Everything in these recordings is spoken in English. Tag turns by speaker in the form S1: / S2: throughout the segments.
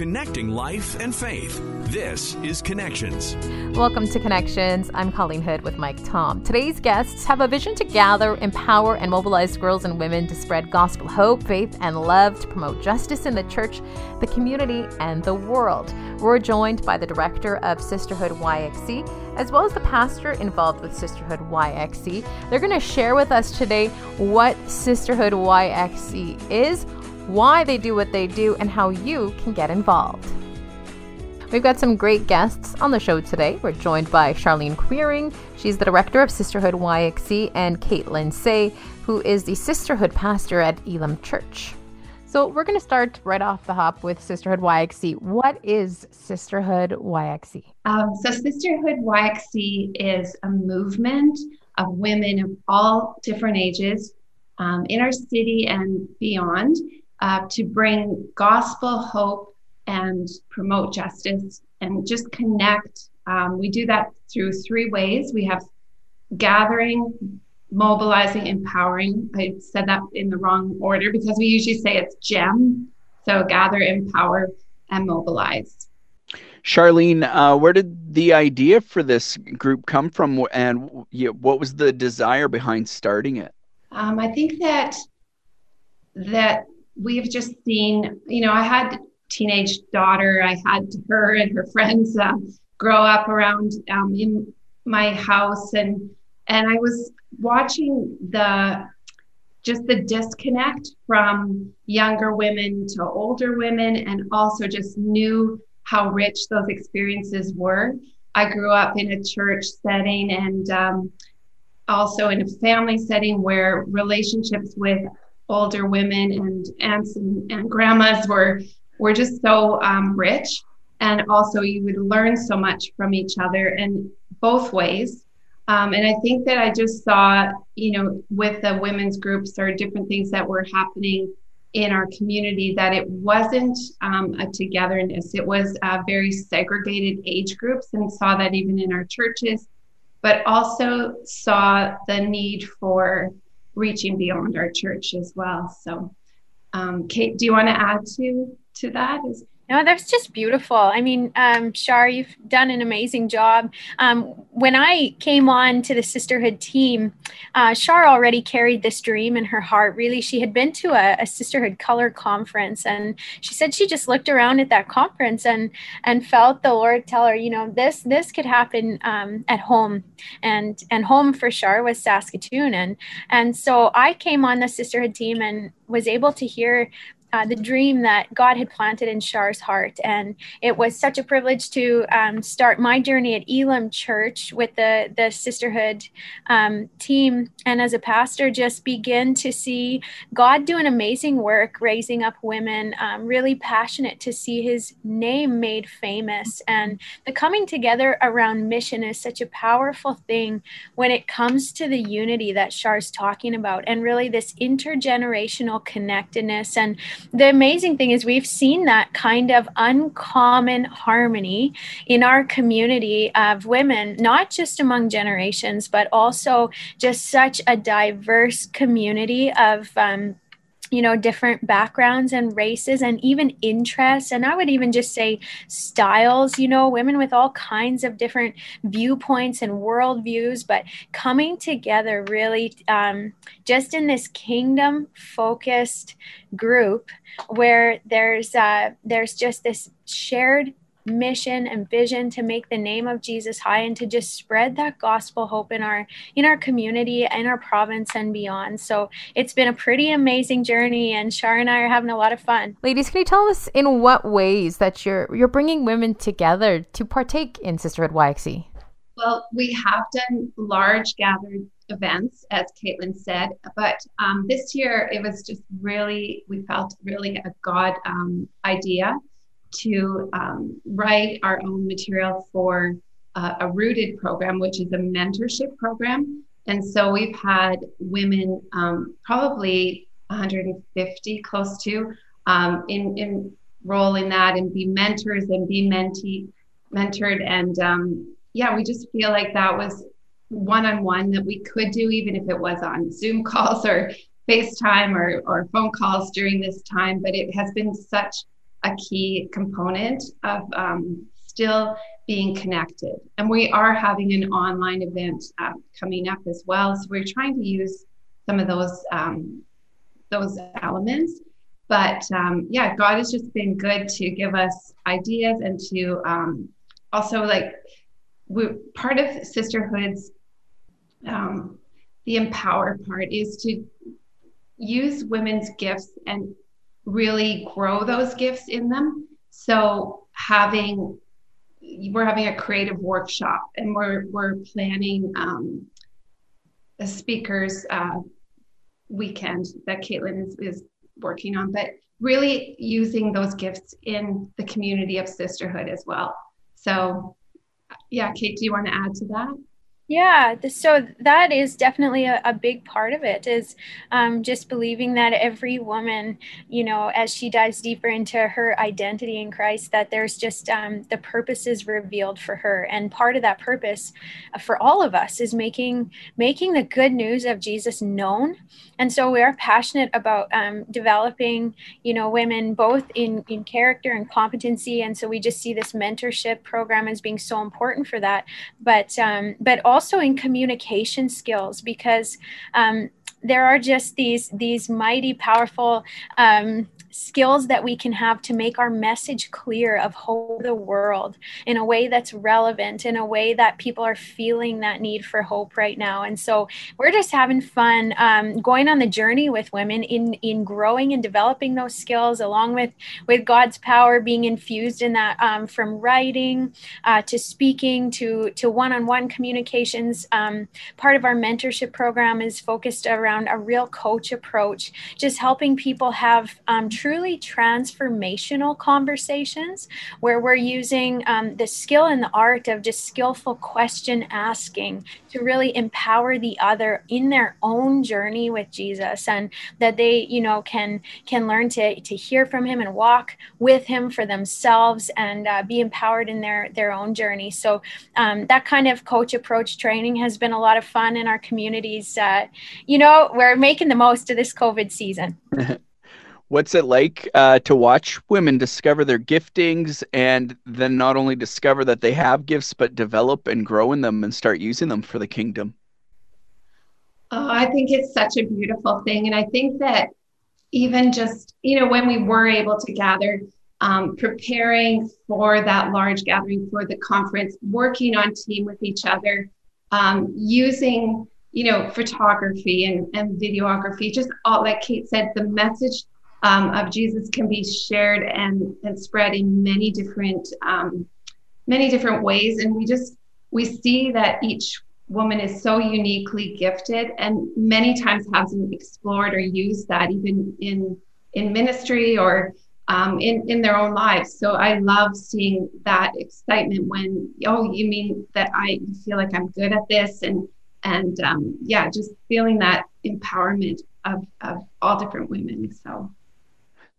S1: connecting life and faith. This is Connections.
S2: Welcome to Connections. I'm Colleen Hood with Mike Tom. Today's guests have a vision to gather, empower, and mobilize girls and women to spread gospel hope, faith, and love to promote justice in the church, the community, and the world. We're joined by the director of Sisterhood YXE, as well as the pastor involved with Sisterhood YXE. They're going to share with us today what Sisterhood YXE is why they do what they do, and how you can get involved. We've got some great guests on the show today. We're joined by Charlene Queering. She's the director of Sisterhood YXE, and Caitlin Say, who is the Sisterhood pastor at Elam Church. So we're going to start right off the hop with Sisterhood YXE. What is Sisterhood YXE?
S3: Um, so Sisterhood YXE is a movement of women of all different ages um, in our city and beyond uh, to bring gospel hope and promote justice and just connect. Um, we do that through three ways. We have gathering, mobilizing, empowering. I said that in the wrong order because we usually say it's GEM. So gather, empower, and mobilize.
S4: Charlene, uh, where did the idea for this group come from, and what was the desire behind starting it?
S3: Um, I think that that we've just seen, you know, I had teenage daughter. I had her and her friends uh, grow up around um, in my house, and and I was watching the just the disconnect from younger women to older women, and also just knew how rich those experiences were. I grew up in a church setting and um, also in a family setting where relationships with older women and aunts and, and grandmas were were just so um, rich. And also you would learn so much from each other and both ways. Um, and i think that i just saw you know with the women's groups or different things that were happening in our community that it wasn't um, a togetherness. It was uh, very segregated age groups and saw that even in our churches but also saw the need for reaching beyond our church as well. So, um, Kate, do you want to add to to that? Is,
S5: no, that's just beautiful. I mean, um, Shar, you've done an amazing job. Um, when I came on to the sisterhood team, uh, Shar already carried this dream in her heart. Really, she had been to a, a, sisterhood color conference, and she said she just looked around at that conference and and felt the Lord tell her, you know, this this could happen um, at home, and and home for Shar was Saskatoon, and and so I came on the sisterhood team and was able to hear uh, the dream that God had planted in Shar's heart. And it was such a privilege to um, start my journey at Elam Church with the, the sisterhood um, team. And as a pastor, just begin to see God do an amazing work raising up women, um, really passionate to see his name made famous. And the coming together around mission is such a powerful thing when it comes to the unity that Shar's talking about and really this intergenerational connectedness and the amazing thing is we've seen that kind of uncommon harmony in our community of women, not just among generations, but also just such a diverse community of um, you know different backgrounds and races and even interests and i would even just say styles you know women with all kinds of different viewpoints and worldviews but coming together really um, just in this kingdom focused group where there's uh, there's just this shared mission and vision to make the name of Jesus high and to just spread that gospel hope in our in our community in our province and beyond. So it's been a pretty amazing journey and Shar and I are having a lot of fun.
S2: Ladies, can you tell us in what ways that you're you're bringing women together to partake in Sisterhood YXE?
S3: Well, we have done large gathered events, as Caitlin said, but um, this year it was just really, we felt really a God um, idea to um, write our own material for uh, a rooted program, which is a mentorship program. And so we've had women, um, probably 150, close to, um, in, in role in that and be mentors and be mentee, mentored. And um, yeah, we just feel like that was one on one that we could do, even if it was on Zoom calls or FaceTime or, or phone calls during this time. But it has been such a key component of um, still being connected. And we are having an online event uh, coming up as well. So we're trying to use some of those um, those elements. But um, yeah, God has just been good to give us ideas and to um, also like we part of sisterhoods. Um, the empower part is to use women's gifts and really grow those gifts in them. So having we're having a creative workshop and we're we're planning um, a speakers uh, weekend that Caitlin is, is working on, but really using those gifts in the community of sisterhood as well. So, yeah, Kate, do you want to add to that?
S5: Yeah, so that is definitely a, a big part of it is um, just believing that every woman, you know, as she dives deeper into her identity in Christ, that there's just um, the purpose is revealed for her, and part of that purpose uh, for all of us is making making the good news of Jesus known. And so we are passionate about um, developing, you know, women both in in character and competency, and so we just see this mentorship program as being so important for that. But um, but also also in communication skills because um, there are just these these mighty powerful um, skills that we can have to make our message clear of hope the world in a way that's relevant in a way that people are feeling that need for hope right now. And so we're just having fun um, going on the journey with women in in growing and developing those skills along with with god's power being infused in that um, from writing uh, to speaking to to one-on-one communications. Um, part of our mentorship program is focused around a real coach approach just helping people have um, truly transformational conversations where we're using um, the skill and the art of just skillful question asking to really empower the other in their own journey with Jesus and that they you know can can learn to to hear from him and walk with him for themselves and uh, be empowered in their their own journey. So um, that kind of coach approach training has been a lot of fun in our communities uh, you know we're making the most of this covid season
S4: What's it like uh, to watch women discover their giftings and then not only discover that they have gifts, but develop and grow in them and start using them for the kingdom?
S3: Oh, I think it's such a beautiful thing. And I think that even just, you know, when we were able to gather, um, preparing for that large gathering for the conference, working on team with each other, um, using, you know, photography and, and videography, just all, like Kate said, the message um, of Jesus can be shared and, and spread in many different um, many different ways. And we just we see that each woman is so uniquely gifted and many times hasn't explored or used that even in in ministry or um, in in their own lives. So I love seeing that excitement when oh you mean that I feel like I'm good at this and and um, yeah just feeling that empowerment of of all different women. So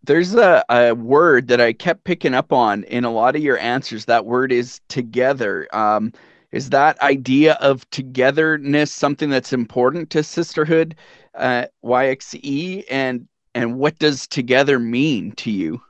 S4: there's a, a word that I kept picking up on in a lot of your answers. That word is together. Um, is that idea of togetherness something that's important to sisterhood, uh, YXE, and and what does together mean to you?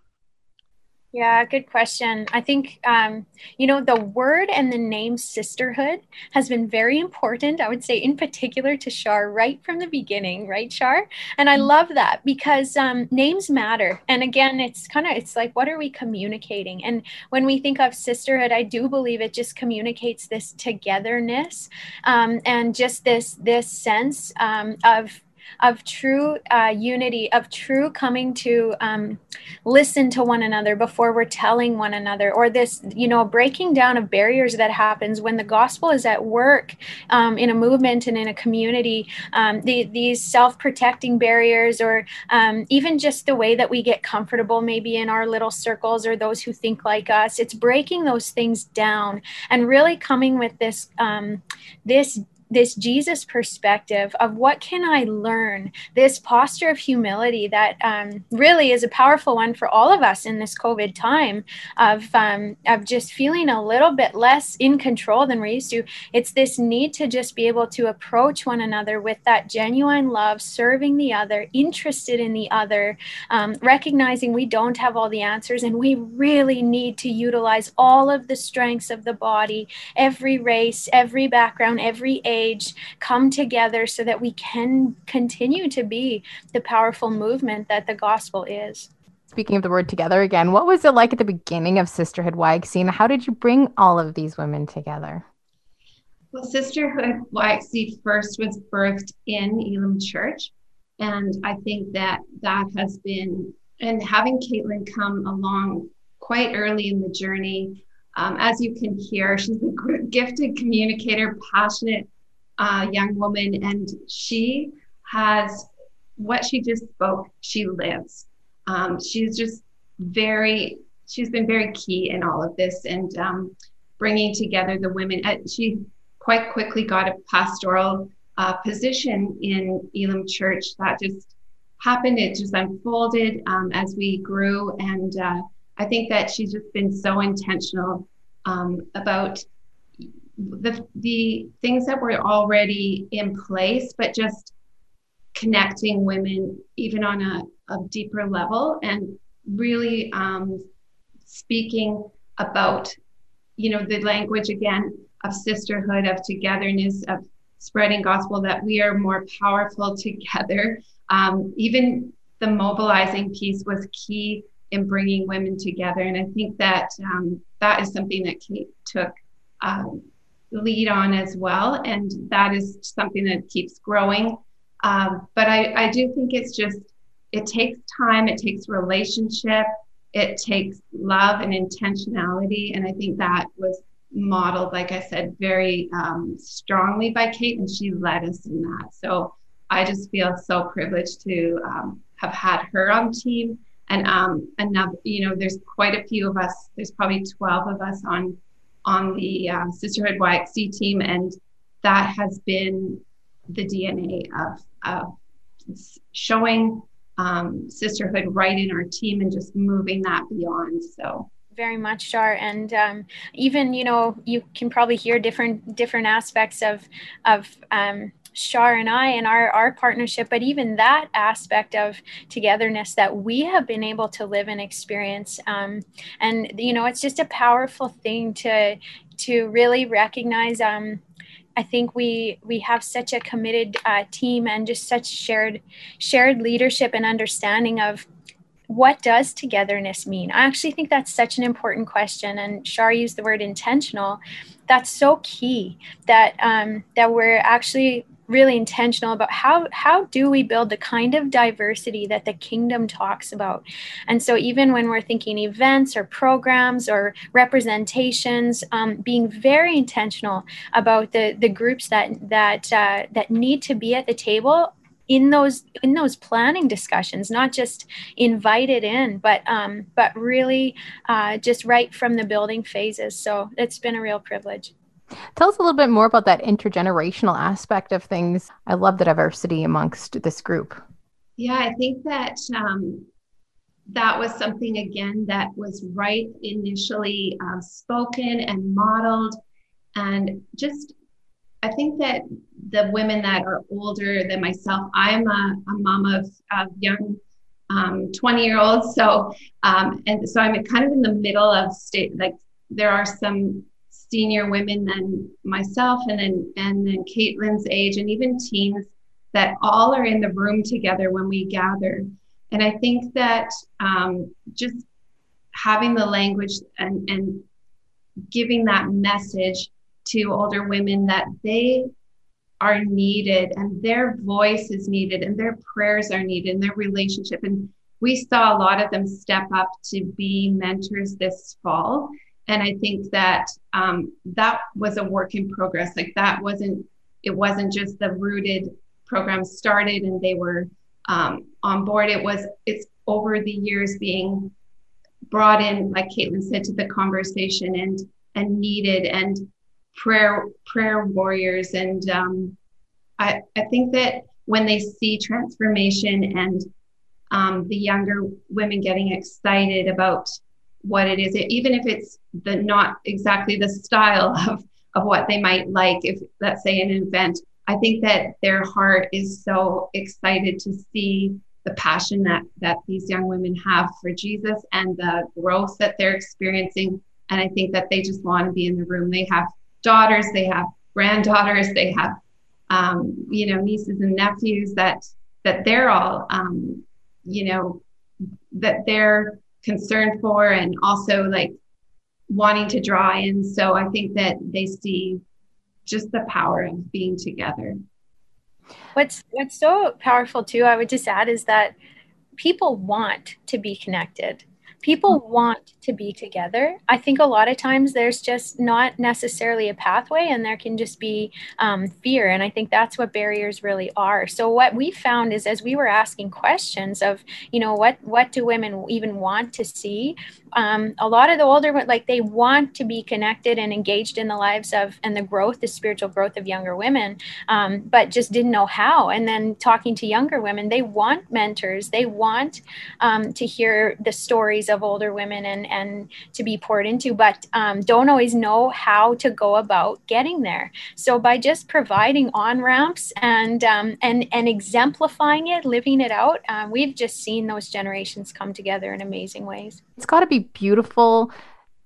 S5: Yeah, good question. I think, um, you know, the word and the name sisterhood has been very important, I would say, in particular to Shar right from the beginning, right, Shar? And I mm-hmm. love that because um, names matter. And again, it's kind of, it's like, what are we communicating? And when we think of sisterhood, I do believe it just communicates this togetherness um, and just this, this sense um, of, of true uh, unity, of true coming to um, listen to one another before we're telling one another, or this, you know, breaking down of barriers that happens when the gospel is at work um, in a movement and in a community. Um, the, these self protecting barriers, or um, even just the way that we get comfortable, maybe in our little circles or those who think like us, it's breaking those things down and really coming with this, um, this this Jesus perspective of what can I learn, this posture of humility that um, really is a powerful one for all of us in this COVID time of, um, of just feeling a little bit less in control than we're used to. It's this need to just be able to approach one another with that genuine love, serving the other, interested in the other, um, recognizing we don't have all the answers and we really need to utilize all of the strengths of the body, every race, every background, every age come together so that we can continue to be the powerful movement that the gospel is.
S2: Speaking of the word together again, what was it like at the beginning of Sisterhood YXE? How did you bring all of these women together?
S3: Well, Sisterhood YXE first was birthed in Elam Church. And I think that that has been, and having Caitlin come along quite early in the journey, um, as you can hear, she's a gifted communicator, passionate uh, young woman, and she has what she just spoke, she lives. Um, she's just very, she's been very key in all of this and um, bringing together the women. Uh, she quite quickly got a pastoral uh, position in Elam Church that just happened. It just unfolded um, as we grew. And uh, I think that she's just been so intentional um, about the, the things that were already in place, but just connecting women even on a, a deeper level and really um, speaking about, you know, the language again of sisterhood, of togetherness, of spreading gospel that we are more powerful together. Um, even the mobilizing piece was key in bringing women together, and I think that um, that is something that Kate took um, lead on as well, and that is something that keeps growing. Um, but I, I do think it's just it takes time, it takes relationship, it takes love and intentionality, and I think that was modeled, like I said, very um, strongly by Kate, and she led us in that. So I just feel so privileged to um, have had her on team. And um, another, you know, there's quite a few of us. There's probably 12 of us on on the uh, Sisterhood YXE team, and that has been the DNA of, of showing um, sisterhood right in our team and just moving that beyond. So
S5: very much Shar and um, even you know you can probably hear different different aspects of of um, Shar and I and our our partnership, but even that aspect of togetherness that we have been able to live and experience, um, and you know, it's just a powerful thing to to really recognize. Um, I think we we have such a committed uh, team and just such shared shared leadership and understanding of what does togetherness mean? I actually think that's such an important question. And Shar used the word intentional. That's so key that um, that we're actually really intentional about how how do we build the kind of diversity that the kingdom talks about? And so even when we're thinking events or programs or representations um, being very intentional about the the groups that that uh, that need to be at the table in those in those planning discussions not just invited in but um, but really uh, just right from the building phases. So it's been a real privilege
S2: Tell us a little bit more about that intergenerational aspect of things. I love the diversity amongst this group.
S3: Yeah, I think that um, that was something again that was right initially uh, spoken and modeled, and just I think that the women that are older than myself, I'm a, a mom of, of young um, 20 year olds. So, um, and so I'm kind of in the middle of state, like there are some senior women than myself and then, and then Caitlin's age and even teens that all are in the room together when we gather. And I think that um, just having the language and, and giving that message to older women that they are needed and their voice is needed and their prayers are needed and their relationship. And we saw a lot of them step up to be mentors this fall. And I think that um, that was a work in progress. Like that wasn't, it wasn't just the rooted program started and they were um, on board. It was, it's over the years being brought in, like Caitlin said, to the conversation and and needed and prayer prayer warriors and um, I, I think that when they see transformation and um, the younger women getting excited about what it is, even if it's the not exactly the style of, of what they might like, if let's say an event, I think that their heart is so excited to see the passion that that these young women have for Jesus and the growth that they're experiencing. And I think that they just want to be in the room. They have daughters, they have granddaughters, they have um, you know nieces and nephews that that they're all um, you know that they're concerned for and also like wanting to draw in. So I think that they see just the power of being together.
S5: What's what's so powerful too, I would just add is that people want to be connected people want to be together. I think a lot of times there's just not necessarily a pathway and there can just be um, fear. And I think that's what barriers really are. So what we found is as we were asking questions of, you know, what, what do women even want to see? um, a lot of the older women, like they want to be connected and engaged in the lives of and the growth the spiritual growth of younger women um, but just didn't know how and then talking to younger women they want mentors they want um, to hear the stories of older women and and to be poured into but um, don't always know how to go about getting there. So by just providing on ramps and um, and and exemplifying it living it out um, we've just seen those generations come together in amazing ways.
S2: It's got to be beautiful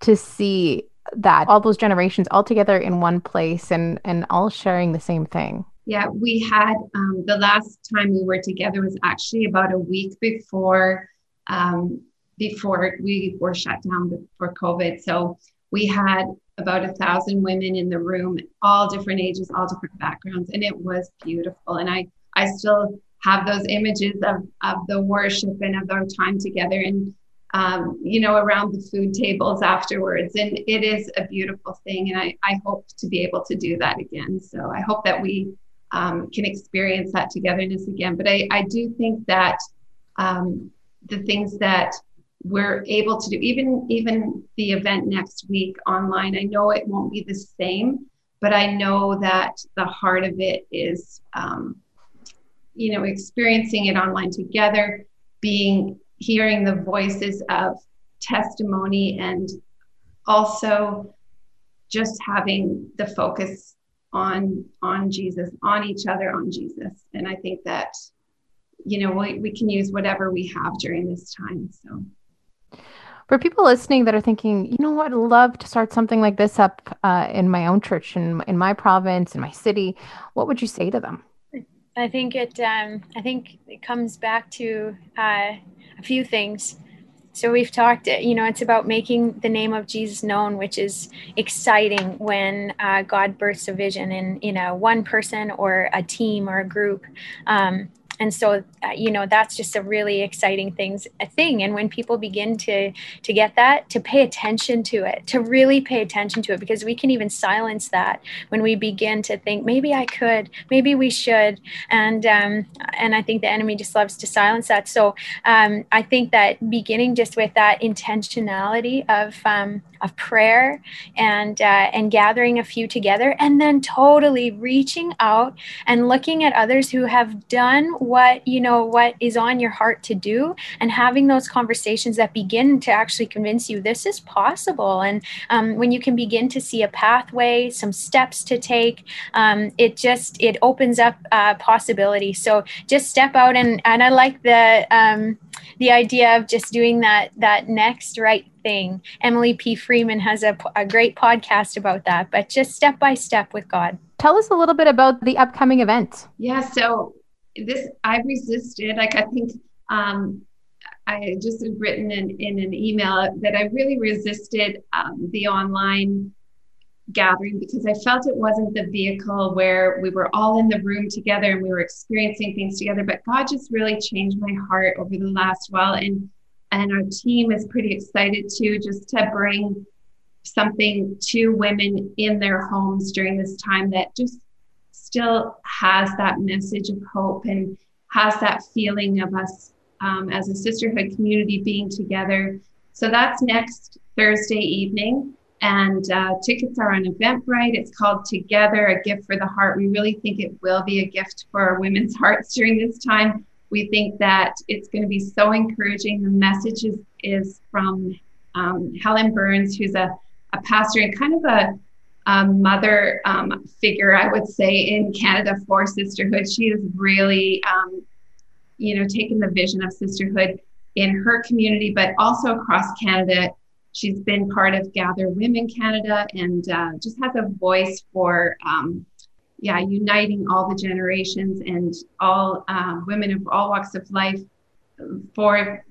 S2: to see that all those generations all together in one place and and all sharing the same thing.
S3: Yeah we had um, the last time we were together was actually about a week before um, before we were shut down for covid so we had about a thousand women in the room all different ages all different backgrounds and it was beautiful and i i still have those images of of the worship and of our time together and um, you know, around the food tables afterwards. And it is a beautiful thing. And I, I hope to be able to do that again. So I hope that we um, can experience that togetherness again. But I, I do think that um, the things that we're able to do, even even the event next week online, I know it won't be the same, but I know that the heart of it is, um, you know, experiencing it online together, being hearing the voices of testimony and also just having the focus on on Jesus, on each other, on Jesus. And I think that you know we, we can use whatever we have during this time. So
S2: for people listening that are thinking, you know what, I'd love to start something like this up uh, in my own church, in, in my province, in my city, what would you say to them?
S5: I think it. Um, I think it comes back to uh, a few things. So we've talked, you know, it's about making the name of Jesus known, which is exciting when uh, God births a vision in, you know, one person or a team or a group. Um, and so uh, you know that's just a really exciting things a thing. And when people begin to to get that to pay attention to it to really pay attention to it because we can even silence that when we begin to think maybe i could maybe we should. And um, and i think the enemy just loves to silence that. So um, i think that beginning just with that intentionality of um, of prayer and uh, and gathering a few together and then totally reaching out and looking at others who have done what you know what is on your heart to do and having those conversations that begin to actually convince you this is possible. And um, when you can begin to see a pathway some steps to take um, it just it opens up uh, possibility so just step out and and i like the um, the idea of just doing that that next right thing. Emily P. Freeman has a, a great podcast about that, but just step by step with God.
S2: Tell us a little bit about the upcoming event.
S3: Yeah, so this I resisted. Like I think um, I just had written in, in an email that I really resisted um, the online gathering because I felt it wasn't the vehicle where we were all in the room together and we were experiencing things together. But God just really changed my heart over the last while. And and our team is pretty excited too, just to bring something to women in their homes during this time that just still has that message of hope and has that feeling of us um, as a sisterhood community being together. So that's next Thursday evening. And uh, tickets are on Eventbrite. It's called Together, a gift for the heart. We really think it will be a gift for women's hearts during this time. We think that it's going to be so encouraging. The message is, is from um, Helen Burns, who's a, a pastor and kind of a, a mother um, figure, I would say, in Canada for sisterhood. She has really, um, you know, taken the vision of sisterhood in her community, but also across Canada. She's been part of Gather Women Canada and uh, just has a voice for, um, yeah, uniting all the generations and all uh, women of all walks of life for,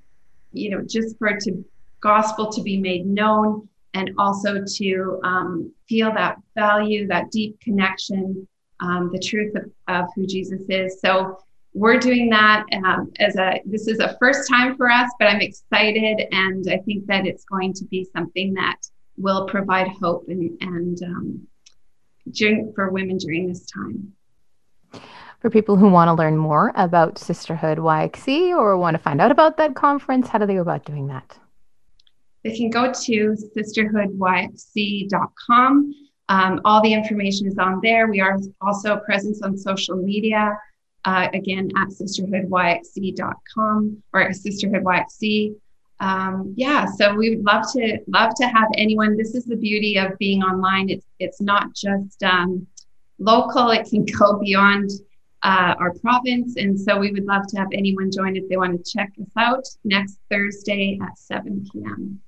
S3: you know, just for to gospel to be made known and also to um, feel that value, that deep connection, um, the truth of, of who Jesus is. So we're doing that um, as a this is a first time for us but i'm excited and i think that it's going to be something that will provide hope and, and um, during, for women during this time.
S2: For people who want to learn more about sisterhood yxe or want to find out about that conference how do they go about doing that?
S3: They can go to sisterhoodyxe.com um, all the information is on there. We are also present on social media uh, again at sisterhoodyxe.com or sisterhoodyxe. Um, yeah, so we would love to love to have anyone. This is the beauty of being online. It's it's not just um, local; it can go beyond uh, our province, and so we would love to have anyone join if they want to check us out next Thursday at 7 p.m.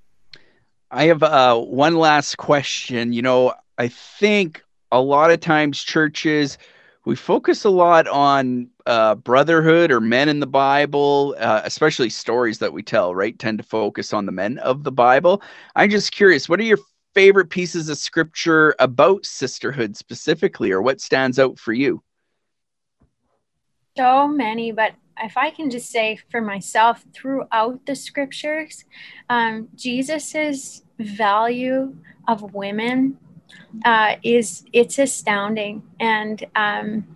S4: I have uh, one last question. You know, I think a lot of times churches we focus a lot on uh, brotherhood or men in the Bible, uh, especially stories that we tell, right? Tend to focus on the men of the Bible. I'm just curious, what are your favorite pieces of scripture about sisterhood specifically, or what stands out for you?
S5: So many, but if I can just say for myself, throughout the scriptures, um, Jesus's value of women uh, is it's astounding, and um,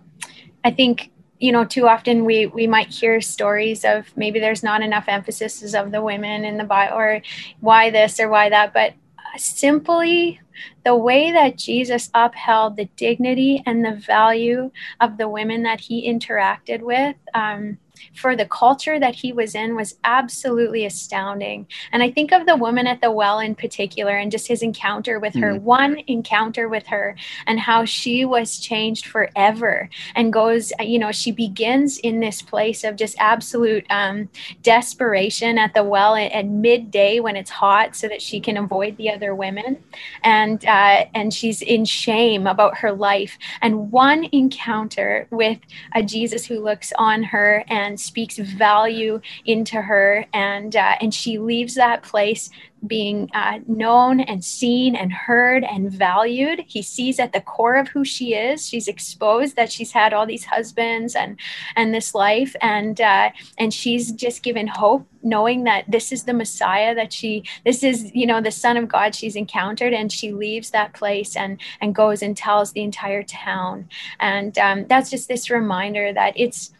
S5: I think you know too often we we might hear stories of maybe there's not enough emphasis of the women in the bio or why this or why that, but simply the way that Jesus upheld the dignity and the value of the women that he interacted with. Um, for the culture that he was in was absolutely astounding. And I think of the woman at the well in particular and just his encounter with her, mm-hmm. one encounter with her, and how she was changed forever and goes, you know, she begins in this place of just absolute um, desperation at the well at, at, midday when it's hot so that she can avoid the other women. And, uh, and she's in shame about her life. And one encounter with a Jesus who looks on her and and speaks value into her and uh, and she leaves that place being uh, known and seen and heard and valued. He sees at the core of who she is. She's exposed that she's had all these husbands and and this life, and uh, and she's just given hope, knowing that this is the Messiah that she, this is you know the Son of God she's encountered, and she leaves that place and and goes and tells the entire town, and um, that's just this reminder that it's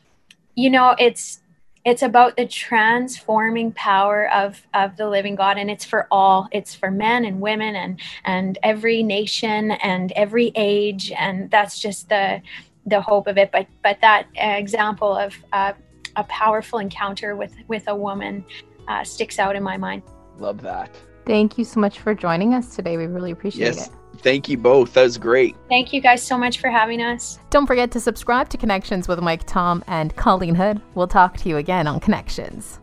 S5: you know it's it's about the transforming power of of the living god and it's for all. It's for men and women and and every nation and every age and that's just the the hope of it. But but that example of uh, a powerful encounter with with a woman uh, sticks out in my mind.
S4: Love that.
S2: Thank you so much for joining us today. We really appreciate yes. it
S4: Thank you both. That was great.
S5: Thank you guys so much for having us.
S2: Don't forget to subscribe to Connections with Mike Tom and Colleen Hood. We'll talk to you again on Connections.